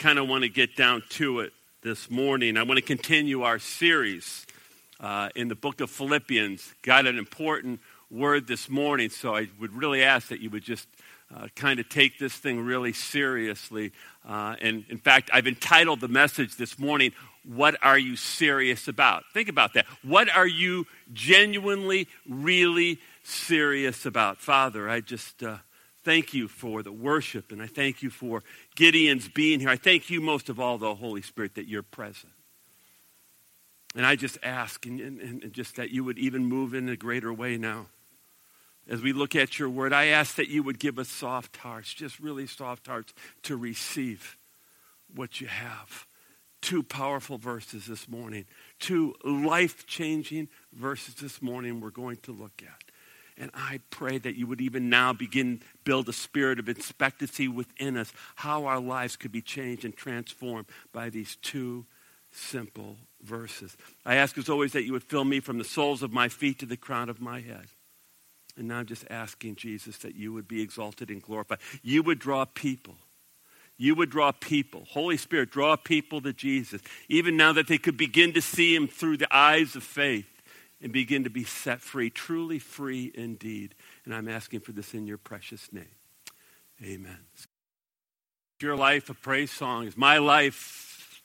kind of want to get down to it this morning. I want to continue our series uh, in the book of Philippians. Got an important word this morning, so I would really ask that you would just uh, kind of take this thing really seriously. Uh, and in fact, I've entitled the message this morning, What Are You Serious About? Think about that. What are you genuinely, really serious about? Father, I just uh, thank you for the worship, and I thank you for Gideons being here. I thank you most of all, the Holy Spirit, that you're present. And I just ask, and, and, and, just that you would even move in a greater way now. As we look at your word, I ask that you would give us soft hearts, just really soft hearts, to receive what you have. Two powerful verses this morning, two life changing verses this morning we're going to look at. And I pray that you would even now begin build a spirit of expectancy within us, how our lives could be changed and transformed by these two simple verses. I ask as always that you would fill me from the soles of my feet to the crown of my head. And now I'm just asking, Jesus, that you would be exalted and glorified. You would draw people. You would draw people. Holy Spirit, draw people to Jesus, even now that they could begin to see him through the eyes of faith and begin to be set free, truly free indeed. And I'm asking for this in your precious name. Amen. Your life a praise song. Is my life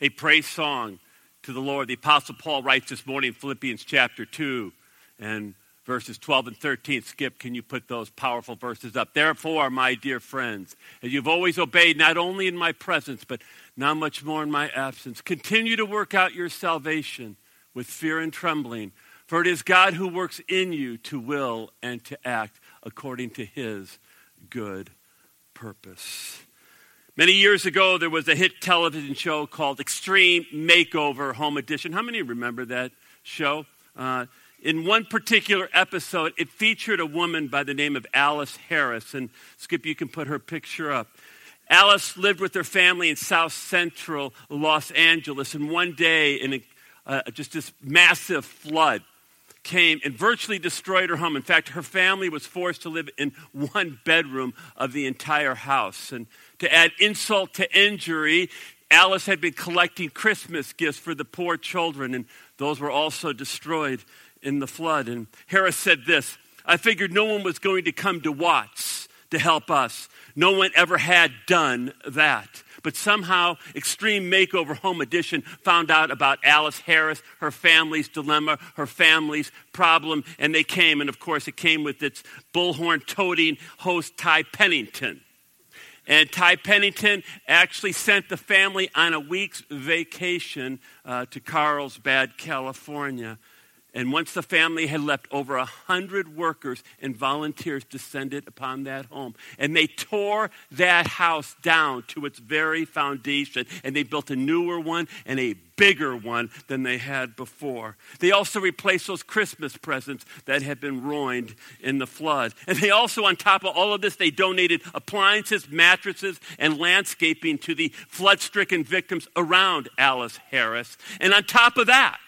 a praise song to the Lord? The Apostle Paul writes this morning in Philippians chapter 2 and verses 12 and 13. Skip, can you put those powerful verses up? Therefore, my dear friends, as you've always obeyed, not only in my presence, but not much more in my absence, continue to work out your salvation with fear and trembling. For it is God who works in you to will and to act according to his good purpose. Many years ago, there was a hit television show called Extreme Makeover Home Edition. How many remember that show? Uh, in one particular episode, it featured a woman by the name of Alice Harris. And Skip, you can put her picture up. Alice lived with her family in south central Los Angeles. And one day, in a uh, just this massive flood came and virtually destroyed her home. In fact, her family was forced to live in one bedroom of the entire house. And to add insult to injury, Alice had been collecting Christmas gifts for the poor children, and those were also destroyed in the flood. And Harris said this I figured no one was going to come to Watts to help us. No one ever had done that. But somehow, Extreme Makeover Home Edition found out about Alice Harris, her family's dilemma, her family's problem, and they came. And of course, it came with its bullhorn toting host, Ty Pennington. And Ty Pennington actually sent the family on a week's vacation uh, to Carlsbad, California. And once the family had left, over a hundred workers and volunteers descended upon that home. And they tore that house down to its very foundation. And they built a newer one and a bigger one than they had before. They also replaced those Christmas presents that had been ruined in the flood. And they also, on top of all of this, they donated appliances, mattresses, and landscaping to the flood stricken victims around Alice Harris. And on top of that,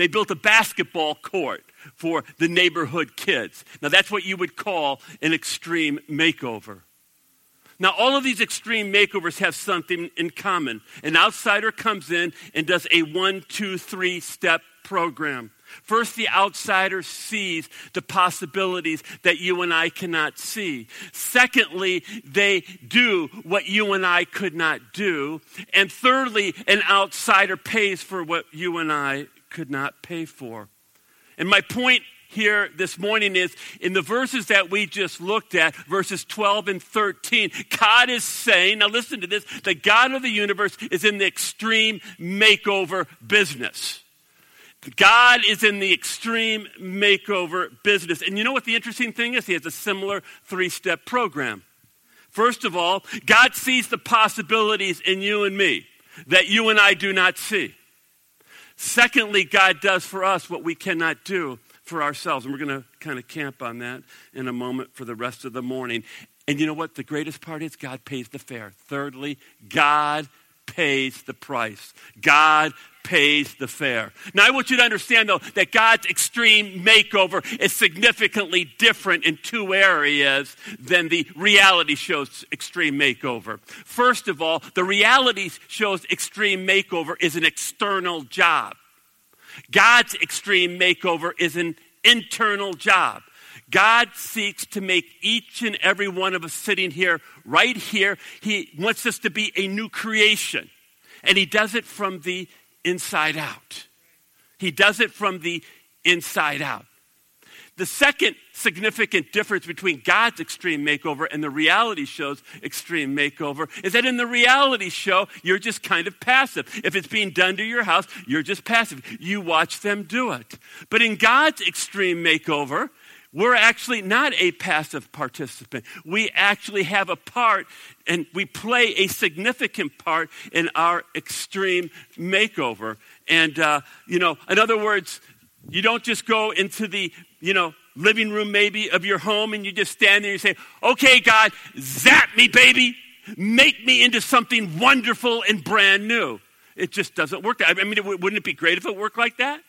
they built a basketball court for the neighborhood kids. Now, that's what you would call an extreme makeover. Now, all of these extreme makeovers have something in common. An outsider comes in and does a one, two, three step program. First, the outsider sees the possibilities that you and I cannot see. Secondly, they do what you and I could not do. And thirdly, an outsider pays for what you and I could not pay for. And my point here this morning is in the verses that we just looked at, verses 12 and 13, God is saying, now listen to this, the God of the universe is in the extreme makeover business. God is in the extreme makeover business. And you know what the interesting thing is? He has a similar three step program. First of all, God sees the possibilities in you and me that you and I do not see. Secondly, God does for us what we cannot do for ourselves. And we're going to kind of camp on that in a moment for the rest of the morning. And you know what? The greatest part is God pays the fare. Thirdly, God pays the price. God pays the fare. Now, I want you to understand, though, that God's extreme makeover is significantly different in two areas than the reality show's extreme makeover. First of all, the reality show's extreme makeover is an external job. God's extreme makeover is an internal job. God seeks to make each and every one of us sitting here, right here, He wants us to be a new creation. And He does it from the inside out. He does it from the inside out. The second significant difference between God's extreme makeover and the reality show's extreme makeover is that in the reality show, you're just kind of passive. If it's being done to your house, you're just passive. You watch them do it. But in God's extreme makeover, we're actually not a passive participant. We actually have a part and we play a significant part in our extreme makeover. And, uh, you know, in other words, you don't just go into the, you know, living room maybe of your home and you just stand there and say, okay, God, zap me, baby. Make me into something wonderful and brand new. It just doesn't work. I mean, wouldn't it be great if it worked like that?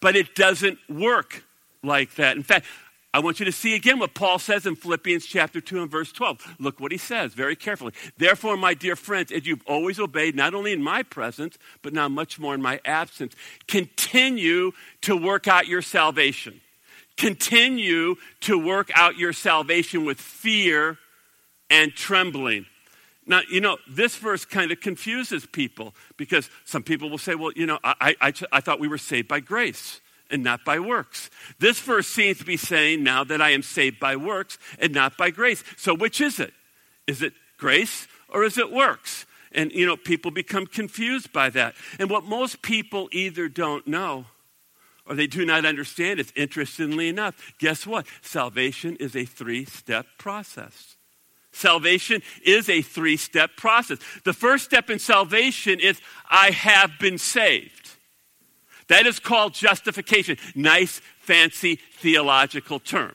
But it doesn't work like that. In fact, I want you to see again what Paul says in Philippians chapter 2 and verse 12. Look what he says very carefully. Therefore, my dear friends, as you've always obeyed, not only in my presence, but now much more in my absence, continue to work out your salvation. Continue to work out your salvation with fear and trembling. Now, you know, this verse kind of confuses people because some people will say, well, you know, I, I, I thought we were saved by grace and not by works. This verse seems to be saying now that I am saved by works and not by grace. So which is it? Is it grace or is it works? And, you know, people become confused by that. And what most people either don't know or they do not understand is, interestingly enough, guess what? Salvation is a three step process. Salvation is a three step process. The first step in salvation is, I have been saved. That is called justification. Nice, fancy theological term.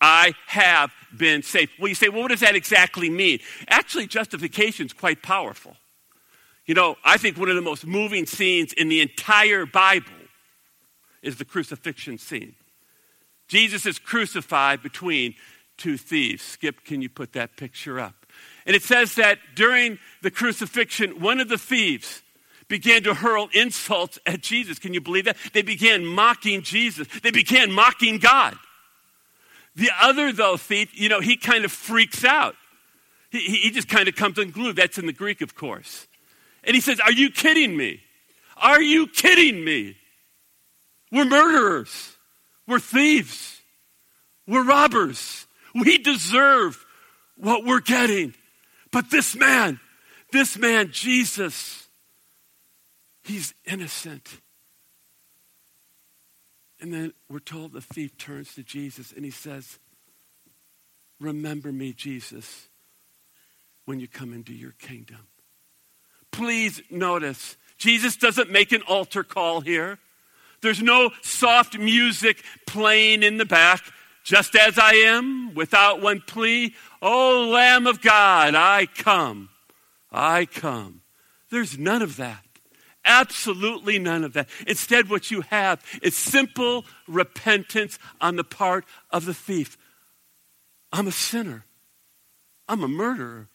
I have been saved. Well, you say, well, what does that exactly mean? Actually, justification is quite powerful. You know, I think one of the most moving scenes in the entire Bible is the crucifixion scene. Jesus is crucified between two thieves. Skip, can you put that picture up? And it says that during the crucifixion, one of the thieves began to hurl insults at Jesus. Can you believe that? They began mocking Jesus. They began mocking God. The other, though, thief, you know, he kind of freaks out. He, he just kind of comes unglued. That's in the Greek, of course. And he says, Are you kidding me? Are you kidding me? We're murderers. We're thieves. We're robbers. We deserve what we're getting. But this man, this man, Jesus, He's innocent. And then we're told the thief turns to Jesus and he says, Remember me, Jesus, when you come into your kingdom. Please notice, Jesus doesn't make an altar call here. There's no soft music playing in the back, just as I am, without one plea. Oh, Lamb of God, I come. I come. There's none of that. Absolutely none of that. Instead, what you have is simple repentance on the part of the thief. I'm a sinner. I'm a murderer.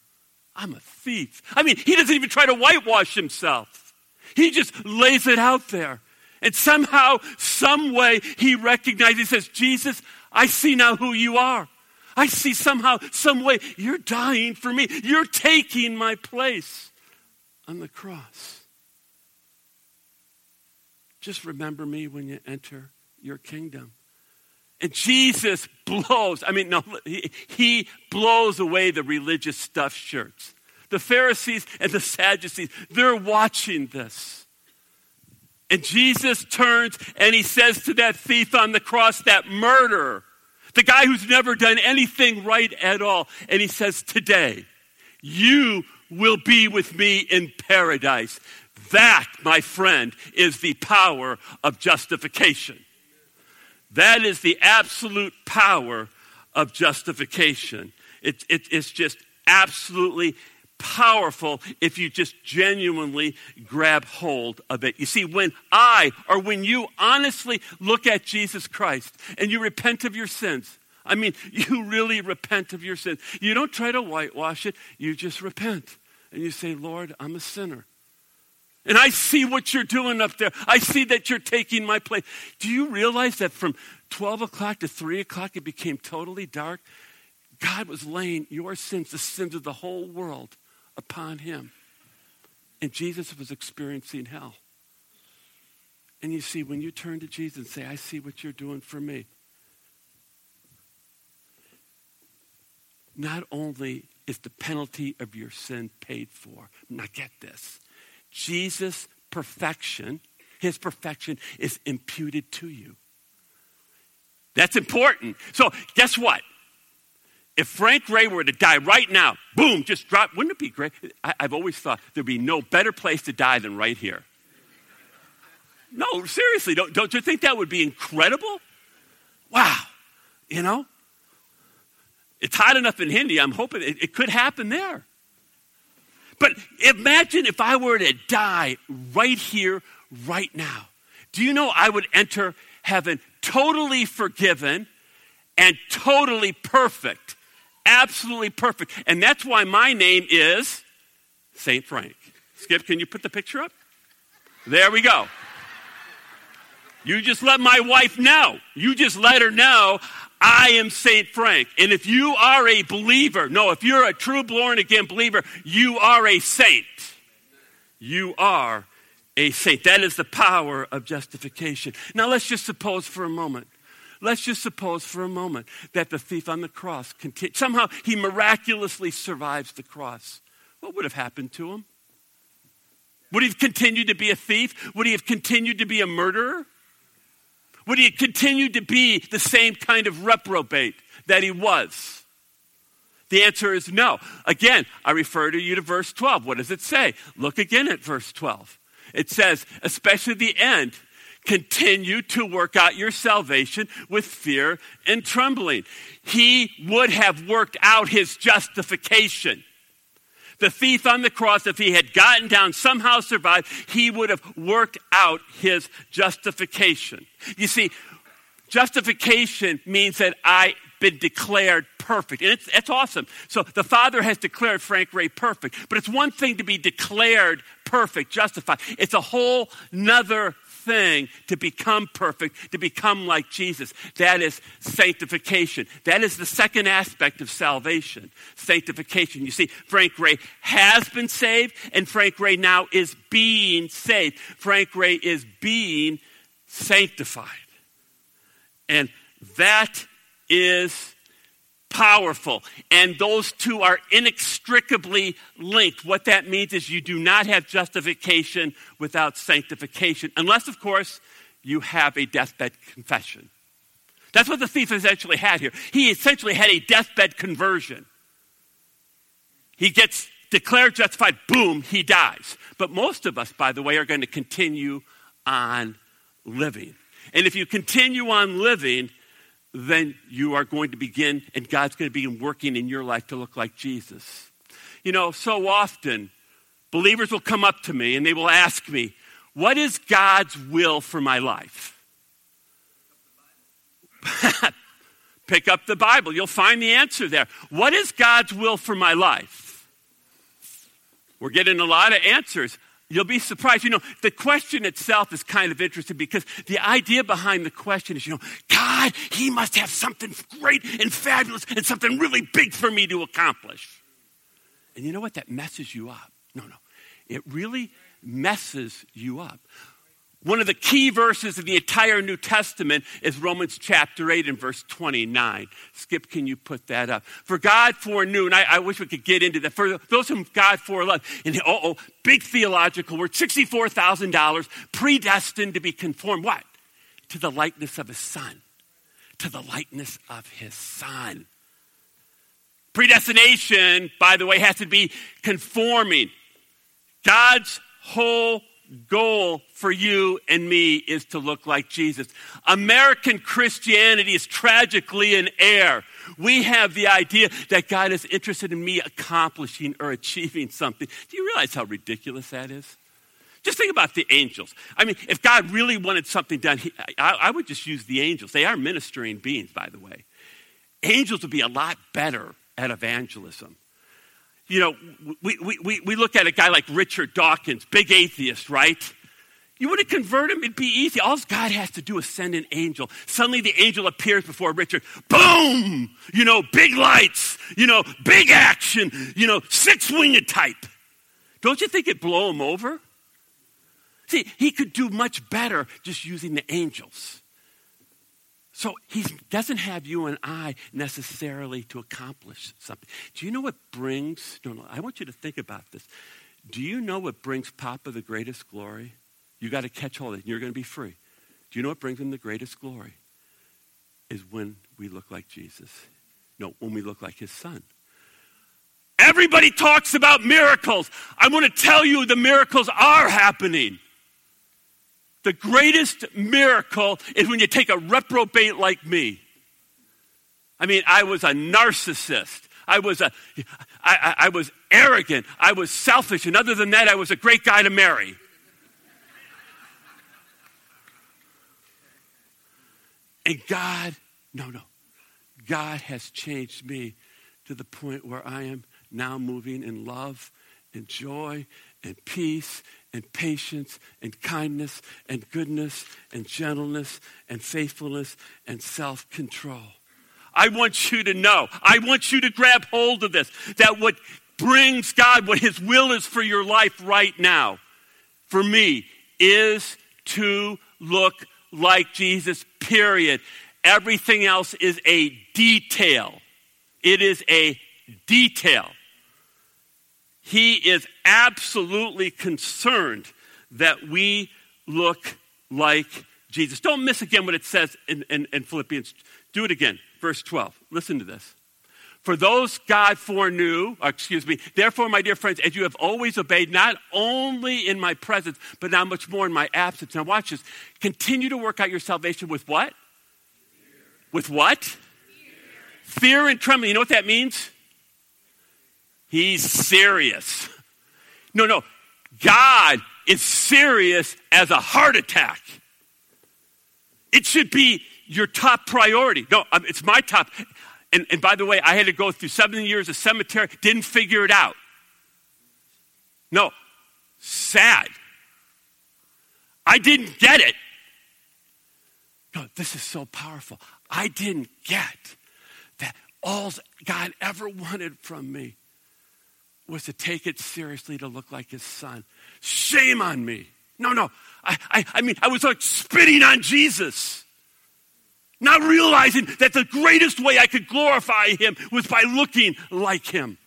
I'm a thief. I mean, he doesn't even try to whitewash himself. He just lays it out there. And somehow, some way, he recognizes, he says, Jesus, I see now who you are. I see somehow, some way, you're dying for me. You're taking my place on the cross. Just remember me when you enter your kingdom. And Jesus blows, I mean, no, he, he blows away the religious stuff shirts. The Pharisees and the Sadducees, they're watching this. And Jesus turns and he says to that thief on the cross, that murderer, the guy who's never done anything right at all, and he says, Today, you will be with me in paradise. That, my friend, is the power of justification. That is the absolute power of justification. It, it, it's just absolutely powerful if you just genuinely grab hold of it. You see, when I or when you honestly look at Jesus Christ and you repent of your sins, I mean, you really repent of your sins. You don't try to whitewash it, you just repent. And you say, Lord, I'm a sinner. And I see what you're doing up there. I see that you're taking my place. Do you realize that from 12 o'clock to 3 o'clock it became totally dark? God was laying your sins, the sins of the whole world, upon him. And Jesus was experiencing hell. And you see, when you turn to Jesus and say, I see what you're doing for me, not only is the penalty of your sin paid for, now get this, Jesus' perfection, his perfection is imputed to you. That's important. So, guess what? If Frank Ray were to die right now, boom, just drop, wouldn't it be great? I, have always thought there'd be no better place to die than right here. No, seriously, don't, don't you think that would be incredible? Wow, you know? It's hot enough in India, I'm hoping it, it could happen there. But imagine if I were to die right here, right now. Do you know I would enter heaven totally forgiven and totally perfect? Absolutely perfect. And that's why my name is St. Frank. Skip, can you put the picture up? There we go. You just let my wife know. You just let her know I am St. Frank. And if you are a believer, no, if you're a true born again believer, you are a saint. You are a saint. That is the power of justification. Now let's just suppose for a moment Let's just suppose for a moment that the thief on the cross somehow he miraculously survives the cross. What would have happened to him? Would he have continued to be a thief? Would he have continued to be a murderer? Would he continue to be the same kind of reprobate that he was? The answer is no. Again, I refer to you to verse 12. What does it say? Look again at verse 12. It says, especially the end, continue to work out your salvation with fear and trembling. He would have worked out his justification. The thief on the cross, if he had gotten down, somehow survived, he would have worked out his justification. You see, justification means that I've been declared perfect. And it's, it's awesome. So the Father has declared Frank Ray perfect. But it's one thing to be declared perfect, justified. It's a whole nother thing to become perfect, to become like Jesus. That is sanctification. That is the second aspect of salvation sanctification. You see, Frank Ray has been saved, and Frank Ray now is being saved. Frank Ray is being sanctified. And that is powerful. And those two are inextricably linked. What that means is you do not have justification without sanctification, unless, of course, you have a deathbed confession. That's what the thief essentially had here. He essentially had a deathbed conversion. He gets declared justified, boom, he dies. But most of us, by the way, are going to continue on living. And if you continue on living, then you are going to begin, and God's going to begin working in your life to look like Jesus. You know, so often believers will come up to me and they will ask me, What is God's will for my life? Pick up the Bible, you'll find the answer there. What is God's will for my life? We're getting a lot of answers. You'll be surprised. You know, the question itself is kind of interesting because the idea behind the question is, you know, God, He must have something great and fabulous and something really big for me to accomplish. And you know what? That messes you up. No, no. It really messes you up. One of the key verses of the entire New Testament is Romans chapter 8 and verse 29. Skip, can you put that up? For God foreknew, and I, I wish we could get into that. For those whom God foreloved, and oh, big theological word, $64,000, predestined to be conformed, what? To the likeness of his son. To the likeness of his son. Predestination, by the way, has to be conforming. God's whole goal for you and me is to look like Jesus. American Christianity is tragically in error. We have the idea that God is interested in me accomplishing or achieving something. Do you realize how ridiculous that is? Just think about the angels. I mean, if God really wanted something done, I would just use the angels. They are ministering beings, by the way. Angels would be a lot better at evangelism you know, we, we, we look at a guy like Richard Dawkins, big atheist, right? You want to convert him, it'd be easy. All God has to do is send an angel. Suddenly the angel appears before Richard. Boom! You know, big lights, you know, big action, you know, six winged type. Don't you think it'd blow him over? See, he could do much better just using the angels. So he doesn't have you and I necessarily to accomplish something. Do you know what brings, no, no, I want you to think about this. Do you know what brings Papa the greatest glory? You got to catch hold of it. You're going to be free. Do you know what brings him the greatest glory? Is when we look like Jesus. No, when we look like his son. Everybody talks about miracles. I want to tell you the miracles are happening. The greatest miracle is when you take a reprobate like me. I mean, I was a narcissist. I was, a, I, I was arrogant. I was selfish. And other than that, I was a great guy to marry. And God, no, no. God has changed me to the point where I am now moving in love and joy and peace and patience and kindness and goodness and gentleness and faithfulness and self control. I want you to know, I want you to grab hold of this, that what brings God, what His will is for your life right now, for me, is to look like Jesus, period. Everything else is a detail. It is a detail. He is absolutely concerned that we look like Jesus. Don't miss again what it says in, in, in, Philippians. Do it again. Verse 12. Listen to this. For those God foreknew, uh, excuse me, therefore, my dear friends, as you have always obeyed, not only in my presence, but now much more in my absence. Now, watch this. Continue to work out your salvation with what? Fear. With what? Fear. Fear and trembling. You know what that means? He's serious. No, no. God is serious as a heart attack. It should be your top priority. No, um, it's my top. And, and by the way, I had to go through seven years of cemetery, didn't figure it out. No, sad. I didn't get it. No, this is so powerful. I didn't get that all God ever wanted from me was to take it seriously to look like his son. Shame on me. No, no. I, I, I mean, I was like spitting on Jesus. Not realizing that the greatest way I could glorify him was by looking like him.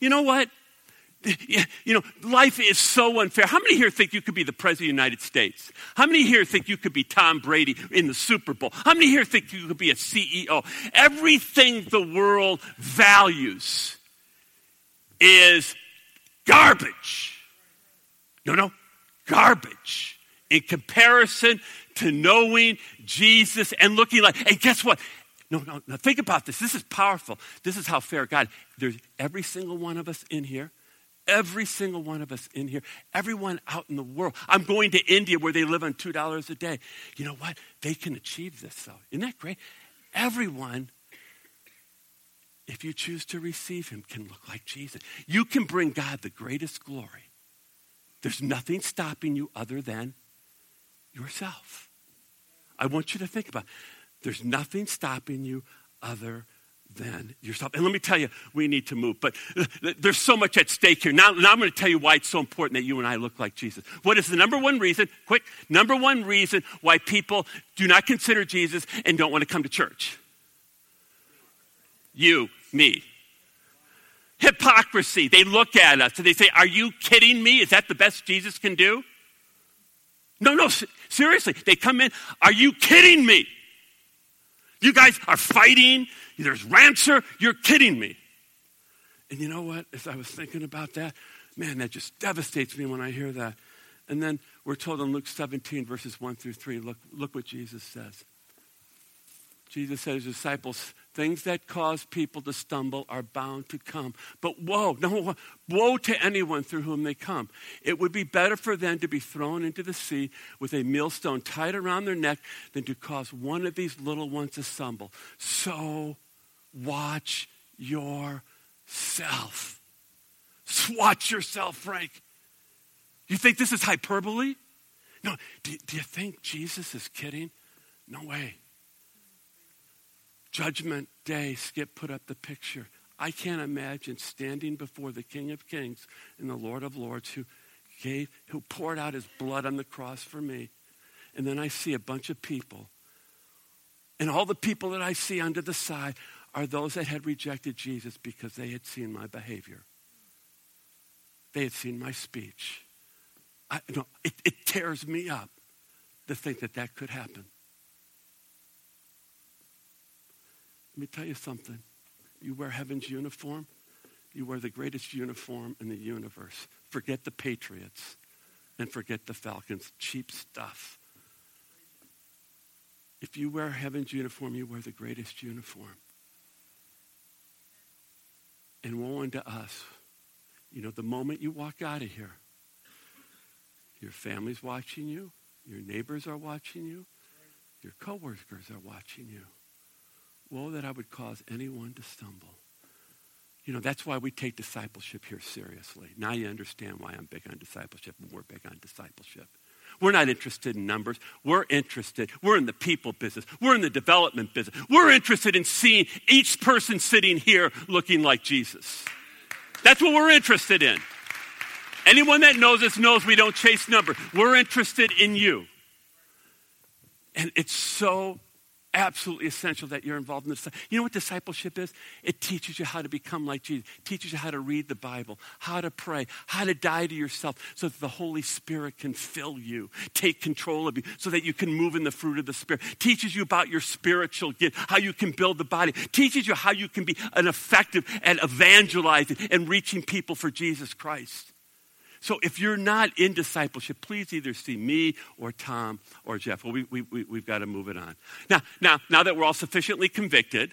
You know what? You know, life is so unfair. How many here think you could be the President of the United States? How many here think you could be Tom Brady in the Super Bowl? How many here think you could be a CEO? Everything the world values is garbage. No, no, garbage in comparison to knowing Jesus and looking like, and guess what? No, no, no, think about this. This is powerful. This is how fair God, there's every single one of us in here, every single one of us in here, everyone out in the world. I'm going to India where they live on $2 a day. You know what? They can achieve this though. Isn't that great? Everyone if you choose to receive him, can look like Jesus. You can bring God the greatest glory. There's nothing stopping you other than yourself. I want you to think about it. There's nothing stopping you other than yourself. And let me tell you, we need to move. But there's so much at stake here. Now, now I'm going to tell you why it's so important that you and I look like Jesus. What is the number one reason, quick, number one reason why people do not consider Jesus and don't want to come to church? You, me. Hypocrisy. They look at us and they say, Are you kidding me? Is that the best Jesus can do? No, no, seriously. They come in, Are you kidding me? You guys are fighting. There's rancor. You're kidding me. And you know what? As I was thinking about that, man, that just devastates me when I hear that. And then we're told in Luke 17, verses 1 through 3, look, look what Jesus says. Jesus said his disciples, things that cause people to stumble are bound to come. But woe, no, woe to anyone through whom they come. It would be better for them to be thrown into the sea with a millstone tied around their neck than to cause one of these little ones to stumble. So watch yourself. Watch yourself, Frank. You think this is hyperbole? No. Do, do you think Jesus is kidding? No way. Judgment Day, Skip put up the picture. I can't imagine standing before the King of Kings and the Lord of Lords who gave, who poured out his blood on the cross for me. And then I see a bunch of people. And all the people that I see under the side are those that had rejected Jesus because they had seen my behavior. They had seen my speech. I, no, it, it tears me up to think that that could happen. Let me tell you something. You wear heaven's uniform, you wear the greatest uniform in the universe. Forget the Patriots and forget the Falcons. Cheap stuff. If you wear heaven's uniform, you wear the greatest uniform. And woe unto us. You know, the moment you walk out of here, your family's watching you, your neighbors are watching you, your coworkers are watching you. Woe that I would cause anyone to stumble. You know, that's why we take discipleship here seriously. Now you understand why I'm big on discipleship and we're big on discipleship. We're not interested in numbers. We're interested. We're in the people business. We're in the development business. We're interested in seeing each person sitting here looking like Jesus. That's what we're interested in. Anyone that knows us knows we don't chase numbers. We're interested in you. And it's so absolutely essential that you're involved in this. You know what discipleship is? It teaches you how to become like Jesus. It teaches you how to read the Bible, how to pray, how to die to yourself so that the Holy Spirit can fill you, take control of you, so that you can move in the fruit of the Spirit. It teaches you about your spiritual gift, how you can build the body. It teaches you how you can be an effective and evangelizing and reaching people for Jesus Christ. So if you're not in discipleship, please either see me or Tom or Jeff. Well, we, we, we, we've got to move it on. Now, now, now that we're all sufficiently convicted,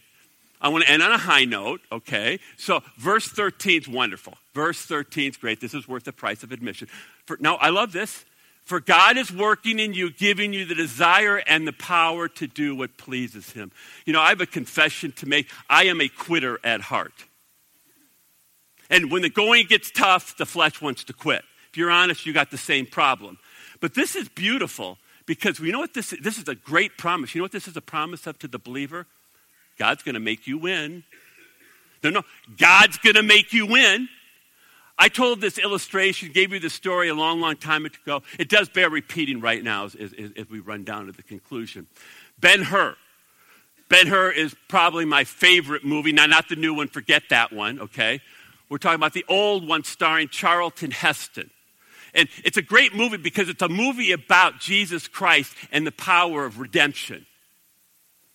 I want to end on a high note, okay? So verse 13 is wonderful. Verse 13 is great. This is worth the price of admission. For, now, I love this. For God is working in you, giving you the desire and the power to do what pleases Him. You know, I have a confession to make. I am a quitter at heart. And when the going gets tough, the flesh wants to quit. If you're honest, you got the same problem. But this is beautiful because we know what this is. This is a great promise. You know what this is a promise of to the believer? God's going to make you win. No, no, God's going to make you win. I told this illustration, gave you the story a long, long time ago. It does bear repeating right now as, as, as we run down to the conclusion. Ben Hur. Ben Hur is probably my favorite movie. Now, not the new one, forget that one, okay? We're talking about the old one starring Charlton Heston. And it's a great movie because it's a movie about Jesus Christ and the power of redemption,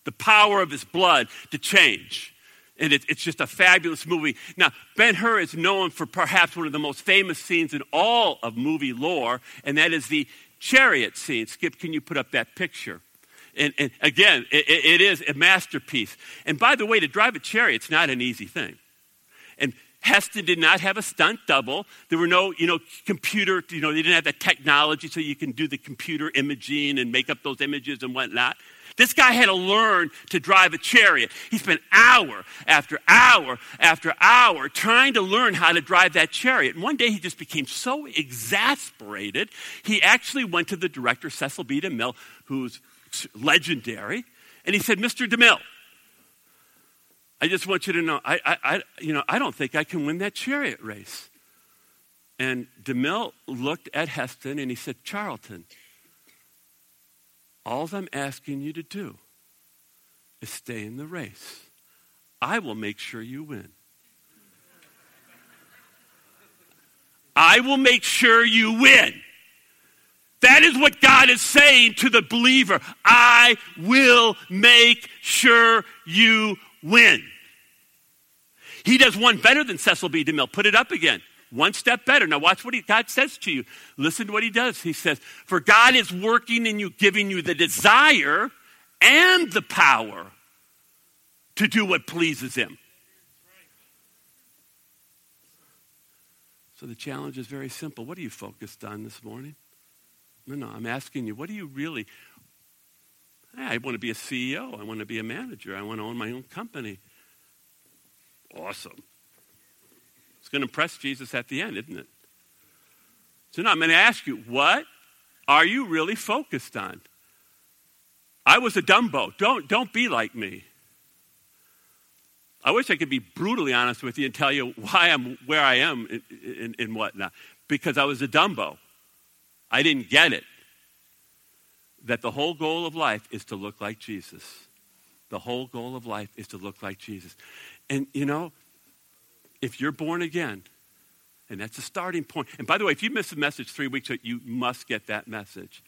the power of his blood to change. And it, it's just a fabulous movie. Now, Ben Hur is known for perhaps one of the most famous scenes in all of movie lore, and that is the chariot scene. Skip, can you put up that picture? And, and again, it, it is a masterpiece. And by the way, to drive a chariot's not an easy thing. And Heston did not have a stunt double. There were no, you know, computer, you know, they didn't have that technology so you can do the computer imaging and make up those images and whatnot. This guy had to learn to drive a chariot. He spent hour after hour after hour trying to learn how to drive that chariot. And one day he just became so exasperated, he actually went to the director, Cecil B. DeMille, who's legendary, and he said, Mr. DeMille, I just want you to know, I, I, I, you know, I don't think I can win that chariot race. And DeMille looked at Heston and he said, Charlton, all I'm asking you to do is stay in the race. I will make sure you win. I will make sure you win. That is what God is saying to the believer. I will make sure you win. He does one better than Cecil B. DeMille. Put it up again. one step better. Now, watch what he, God says to you. Listen to what he does. He says, For God is working in you, giving you the desire and the power to do what pleases him. So the challenge is very simple. What are you focused on this morning? No, no, I'm asking you, what are you really? I want to be a CEO. I want to be a manager. I want to own my own company. Awesome. It's going to impress Jesus at the end, isn't it? So now I'm going to ask you, what are you really focused on? I was a Dumbo. Don't, don't be like me. I wish I could be brutally honest with you and tell you why I'm where I am and, in, in whatnot. Because I was a Dumbo. I didn't get it. That the whole goal of life is to look like Jesus. The whole goal of life is to look like Jesus. And you know, if you're born again, and that's a starting point. And by the way, if you missed the message three weeks ago, you must get that message.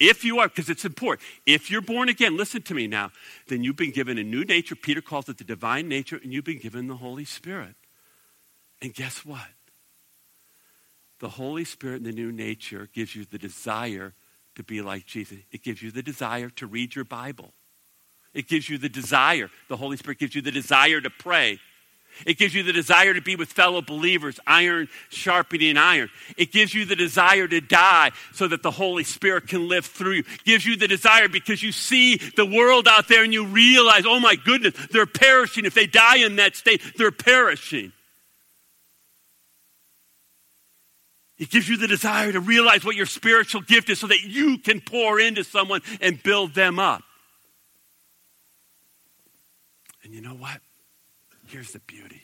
If you are, because it's important, if you're born again, listen to me now, then you've been given a new nature. Peter calls it the divine nature, and you've been given the Holy Spirit. And guess what? The Holy Spirit and the new nature gives you the desire to be like Jesus. It gives you the desire to read your Bible. It gives you the desire. The Holy Spirit gives you the desire to pray. It gives you the desire to be with fellow believers, iron sharpening iron. It gives you the desire to die so that the Holy Spirit can live through you. It gives you the desire because you see the world out there and you realize, oh my goodness, they're perishing. If they die in that state, they're perishing. It gives you the desire to realize what your spiritual gift is so that you can pour into someone and build them up. And you know what? Here's the beauty.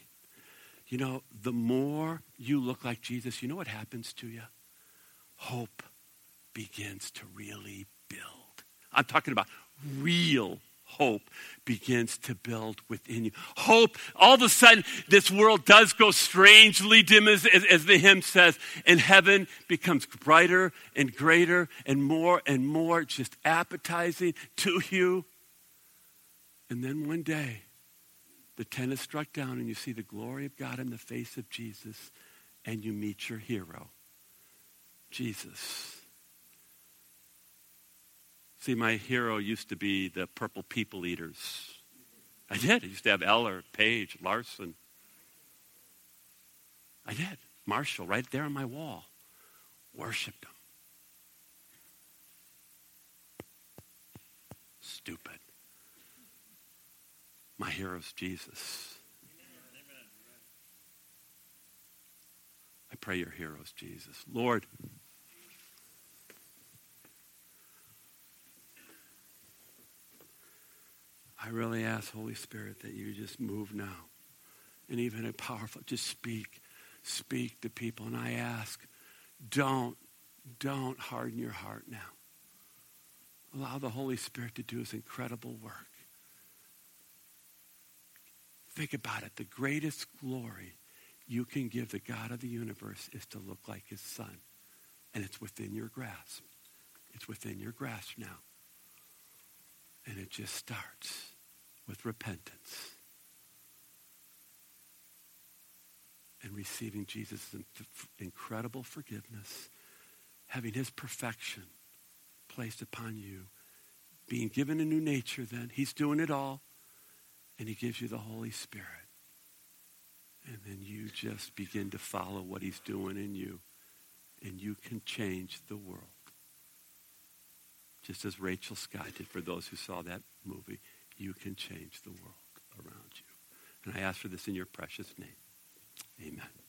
You know, the more you look like Jesus, you know what happens to you? Hope begins to really build. I'm talking about real hope begins to build within you. Hope, all of a sudden, this world does go strangely dim, as, as, as, the hymn says, and heaven becomes brighter and greater and more and more just appetizing to you. And then one day, the tent is struck down and you see the glory of God in the face of Jesus and you meet your hero, Jesus. See, my hero used to be the purple people eaters. I did. I used to have Eller, Page, Larsen. I did. Marshall, right there on my wall. Worshipped him. Stupid. My hero is Jesus. I pray your hero is Jesus. Lord, I really ask, Holy Spirit, that you just move now. And even a powerful, just speak. Speak to people. And I ask, don't, don't harden your heart now. Allow the Holy Spirit to do his incredible work. Think about it. The greatest glory you can give the God of the universe is to look like his son. And it's within your grasp. It's within your grasp now. And it just starts with repentance and receiving Jesus' incredible forgiveness, having his perfection placed upon you, being given a new nature then. He's doing it all and he gives you the Holy Spirit. And then you just begin to follow what he's doing in you, and you can change the world. Just as Rachel Scott did for those who saw that movie, you can change the world around you. And I ask for this in your precious name. Amen.